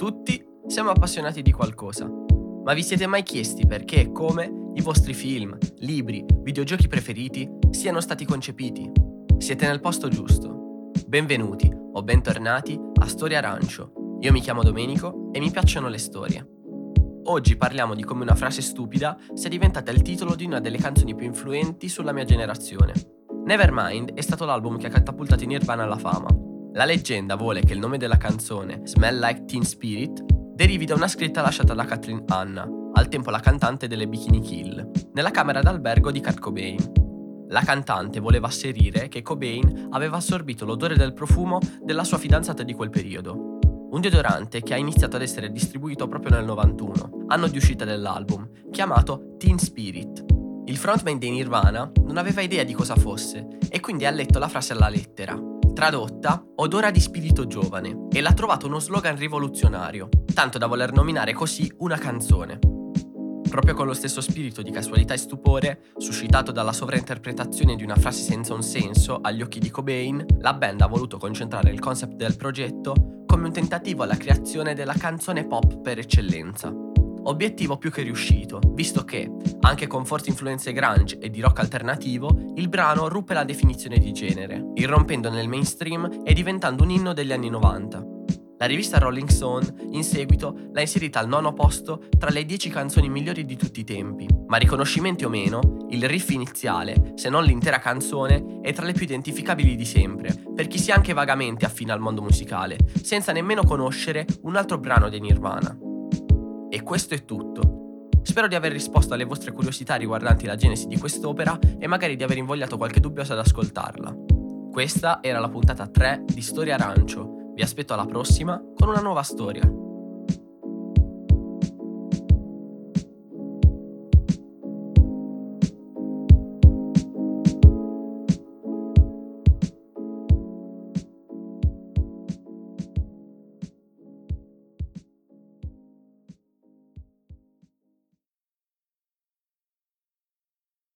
Tutti siamo appassionati di qualcosa, ma vi siete mai chiesti perché e come i vostri film, libri, videogiochi preferiti siano stati concepiti? Siete nel posto giusto. Benvenuti o bentornati a Storia Arancio. Io mi chiamo Domenico e mi piacciono le storie. Oggi parliamo di come una frase stupida sia diventata il titolo di una delle canzoni più influenti sulla mia generazione. Nevermind è stato l'album che ha catapultato Nirvana alla fama. La leggenda vuole che il nome della canzone, Smell Like Teen Spirit, derivi da una scritta lasciata da Kathleen Anna, al tempo la cantante delle Bikini Kill, nella camera d'albergo di Kurt Cobain. La cantante voleva asserire che Cobain aveva assorbito l'odore del profumo della sua fidanzata di quel periodo. Un deodorante che ha iniziato ad essere distribuito proprio nel 91, anno di uscita dell'album, chiamato Teen Spirit. Il frontman dei Nirvana non aveva idea di cosa fosse e quindi ha letto la frase alla lettera. Tradotta, odora di spirito giovane, e l'ha trovato uno slogan rivoluzionario, tanto da voler nominare così una canzone. Proprio con lo stesso spirito di casualità e stupore, suscitato dalla sovrainterpretazione di una frase senza un senso agli occhi di Cobain, la band ha voluto concentrare il concept del progetto come un tentativo alla creazione della canzone pop per eccellenza. Obiettivo più che riuscito, visto che, anche con forti influenze grunge e di rock alternativo, il brano ruppe la definizione di genere, irrompendo nel mainstream e diventando un inno degli anni 90. La rivista Rolling Stone, in seguito, l'ha inserita al nono posto tra le 10 canzoni migliori di tutti i tempi, ma riconoscimenti o meno, il riff iniziale, se non l'intera canzone, è tra le più identificabili di sempre, per chi sia anche vagamente affine al mondo musicale, senza nemmeno conoscere un altro brano dei Nirvana. E questo è tutto. Spero di aver risposto alle vostre curiosità riguardanti la genesi di quest'opera e magari di aver invogliato qualche dubbioso ad ascoltarla. Questa era la puntata 3 di Storia Arancio. Vi aspetto alla prossima con una nuova storia.